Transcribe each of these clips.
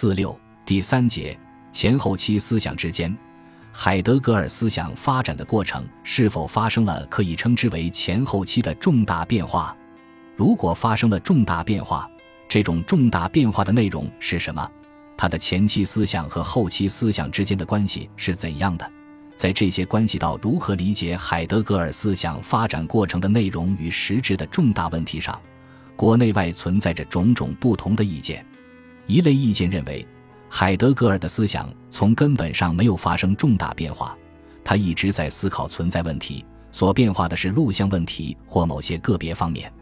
四六第三节前后期思想之间，海德格尔思想发展的过程是否发生了可以称之为前后期的重大变化？如果发生了重大变化，这种重大变化的内容是什么？它的前期思想和后期思想之间的关系是怎样的？在这些关系到如何理解海德格尔思想发展过程的内容与实质的重大问题上，国内外存在着种种不同的意见。一类意见认为，海德格尔的思想从根本上没有发生重大变化，他一直在思考存在问题，所变化的是录像问题或某些个别方面。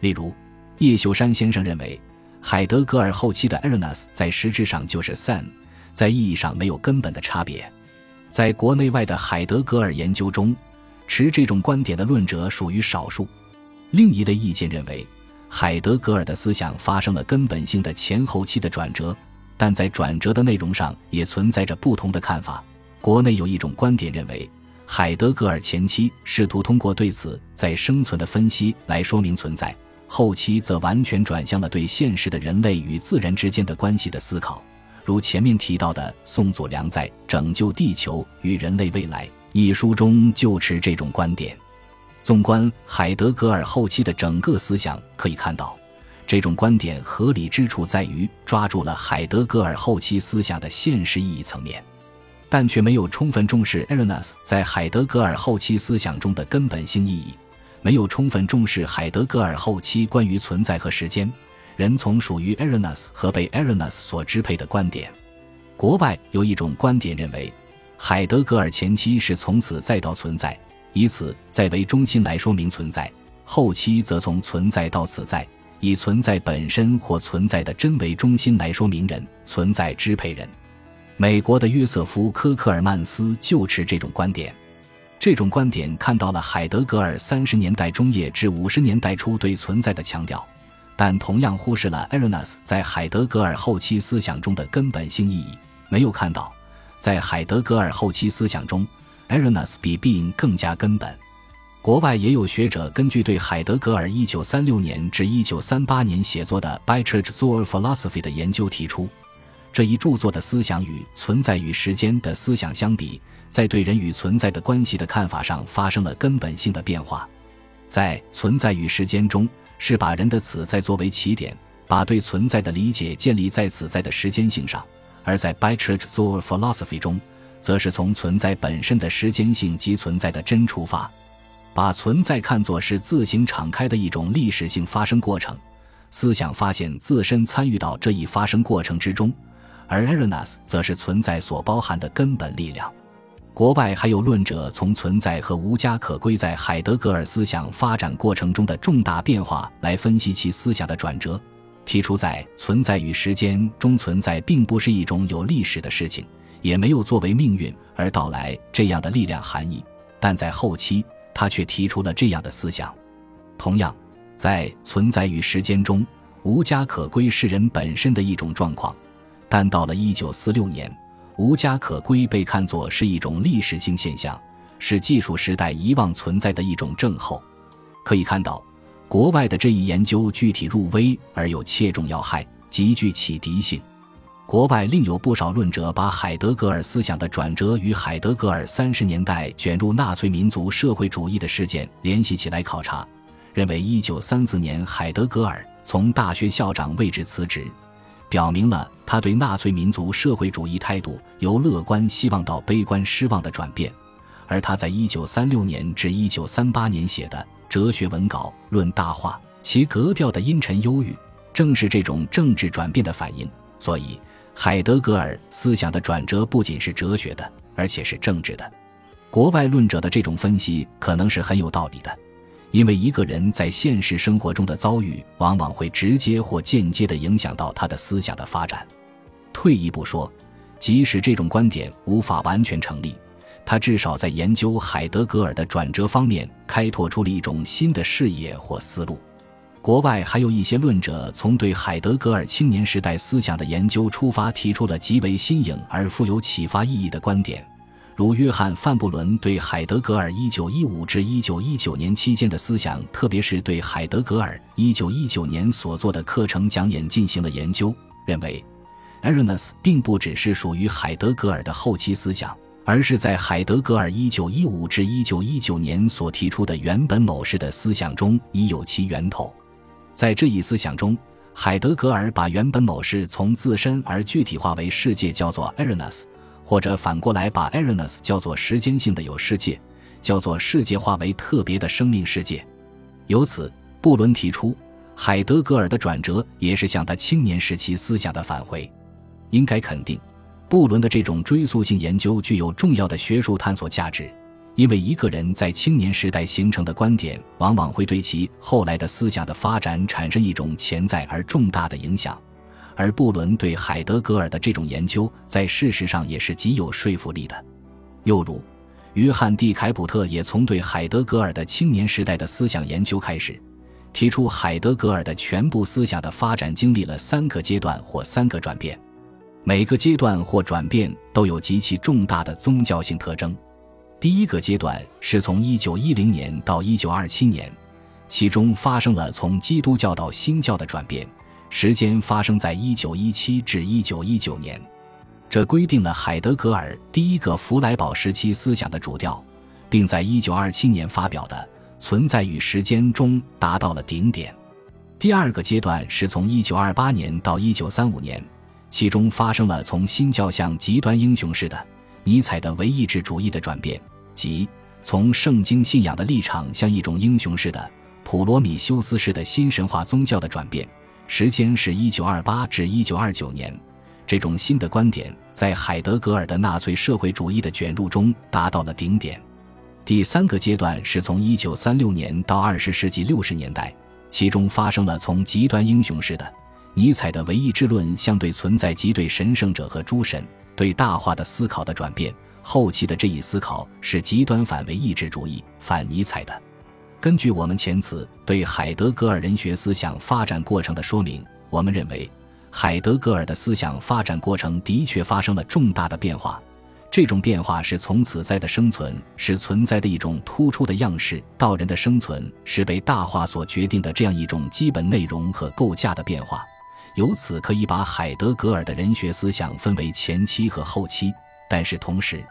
例如，叶秀山先生认为，海德格尔后期的 Ernest 在实质上就是 Sam，在意义上没有根本的差别。在国内外的海德格尔研究中，持这种观点的论者属于少数。另一类意见认为。海德格尔的思想发生了根本性的前后期的转折，但在转折的内容上也存在着不同的看法。国内有一种观点认为，海德格尔前期试图通过对此在生存的分析来说明存在，后期则完全转向了对现实的人类与自然之间的关系的思考。如前面提到的，宋祖良在《拯救地球与人类未来》一书中就持这种观点。纵观海德格尔后期的整个思想，可以看到，这种观点合理之处在于抓住了海德格尔后期思想的现实意义层面，但却没有充分重视 Ernest 在海德格尔后期思想中的根本性意义，没有充分重视海德格尔后期关于存在和时间、人从属于 Ernest 和被 Ernest 所支配的观点。国外有一种观点认为，海德格尔前期是从此再到存在。以此在为中心来说明存在，后期则从存在到此在，以存在本身或存在的真为中心来说明人存在支配人。美国的约瑟夫·科克尔曼斯就持这种观点。这种观点看到了海德格尔三十年代中叶至五十年代初对存在的强调，但同样忽视了 Ernest 在海德格尔后期思想中的根本性意义，没有看到在海德格尔后期思想中。Erinus 比 Being 更加根本。国外也有学者根据对海德格尔1936年至1938年写作的《Betrayed Zool Philosophy》的研究提出，这一著作的思想与《存在与时间》的思想相比，在对人与存在的关系的看法上发生了根本性的变化。在《存在与时间》中，是把人的此在作为起点，把对存在的理解建立在此在的时间性上；而在《Betrayed Zool Philosophy》中，则是从存在本身的时间性及存在的真出发，把存在看作是自行敞开的一种历史性发生过程，思想发现自身参与到这一发生过程之中，而 Ernest 则是存在所包含的根本力量。国外还有论者从存在和无家可归在海德格尔思想发展过程中的重大变化来分析其思想的转折，提出在存在与时间中，存在并不是一种有历史的事情。也没有作为命运而到来这样的力量含义，但在后期，他却提出了这样的思想。同样，在存在与时间中，无家可归是人本身的一种状况，但到了一九四六年，无家可归被看作是一种历史性现象，是技术时代遗忘存在的一种症候。可以看到，国外的这一研究具体入微而又切中要害，极具启迪性。国外另有不少论者把海德格尔思想的转折与海德格尔三十年代卷入纳粹民族社会主义的事件联系起来考察，认为一九三四年海德格尔从大学校长位置辞职，表明了他对纳粹民族社会主义态度由乐观希望到悲观失望的转变，而他在一九三六年至一九三八年写的哲学文稿《论大话》，其格调的阴沉忧郁，正是这种政治转变的反应，所以。海德格尔思想的转折不仅是哲学的，而且是政治的。国外论者的这种分析可能是很有道理的，因为一个人在现实生活中的遭遇，往往会直接或间接地影响到他的思想的发展。退一步说，即使这种观点无法完全成立，他至少在研究海德格尔的转折方面开拓出了一种新的视野或思路。国外还有一些论者从对海德格尔青年时代思想的研究出发，提出了极为新颖而富有启发意义的观点，如约翰·范布伦对海德格尔1915至1919年期间的思想，特别是对海德格尔1919年所做的课程讲演进行了研究，认为，Erinus 并不只是属于海德格尔的后期思想，而是在海德格尔1915至1919年所提出的原本某事的思想中已有其源头。在这一思想中，海德格尔把原本某事从自身而具体化为世界，叫做 Erinus，或者反过来把 Erinus 叫做时间性的有世界，叫做世界化为特别的生命世界。由此，布伦提出。海德格尔的转折也是向他青年时期思想的返回。应该肯定，布伦的这种追溯性研究具有重要的学术探索价值，因为一个人在青年时代形成的观点，往往会对其后来的思想的发展产生一种潜在而重大的影响。而布伦对海德格尔的这种研究，在事实上也是极有说服力的。又如，约翰·蒂凯普特也从对海德格尔的青年时代的思想研究开始。提出海德格尔的全部思想的发展经历了三个阶段或三个转变，每个阶段或转变都有极其重大的宗教性特征。第一个阶段是从1910年到1927年，其中发生了从基督教到新教的转变，时间发生在1917至1919年，这规定了海德格尔第一个弗莱堡时期思想的主调，并在1927年发表的。存在与时间中达到了顶点。第二个阶段是从1928年到1935年，其中发生了从新教向极端英雄式的尼采的唯意志主义的转变，即从圣经信仰的立场向一种英雄式的普罗米修斯式的新神话宗教的转变，时间是1928至1929年。这种新的观点在海德格尔的纳粹社会主义的卷入中达到了顶点。第三个阶段是从一九三六年到二十世纪六十年代，其中发生了从极端英雄式的尼采的唯意志论相对存在及对神圣者和诸神对大化的思考的转变。后期的这一思考是极端反唯意志主义、反尼采的。根据我们前次对海德格尔人学思想发展过程的说明，我们认为海德格尔的思想发展过程的确发生了重大的变化。这种变化是从此在的生存是存在的一种突出的样式，到人的生存是被大化所决定的这样一种基本内容和构架的变化。由此可以把海德格尔的人学思想分为前期和后期，但是同时，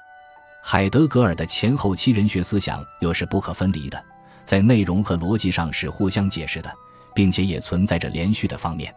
海德格尔的前后期人学思想又是不可分离的，在内容和逻辑上是互相解释的，并且也存在着连续的方面。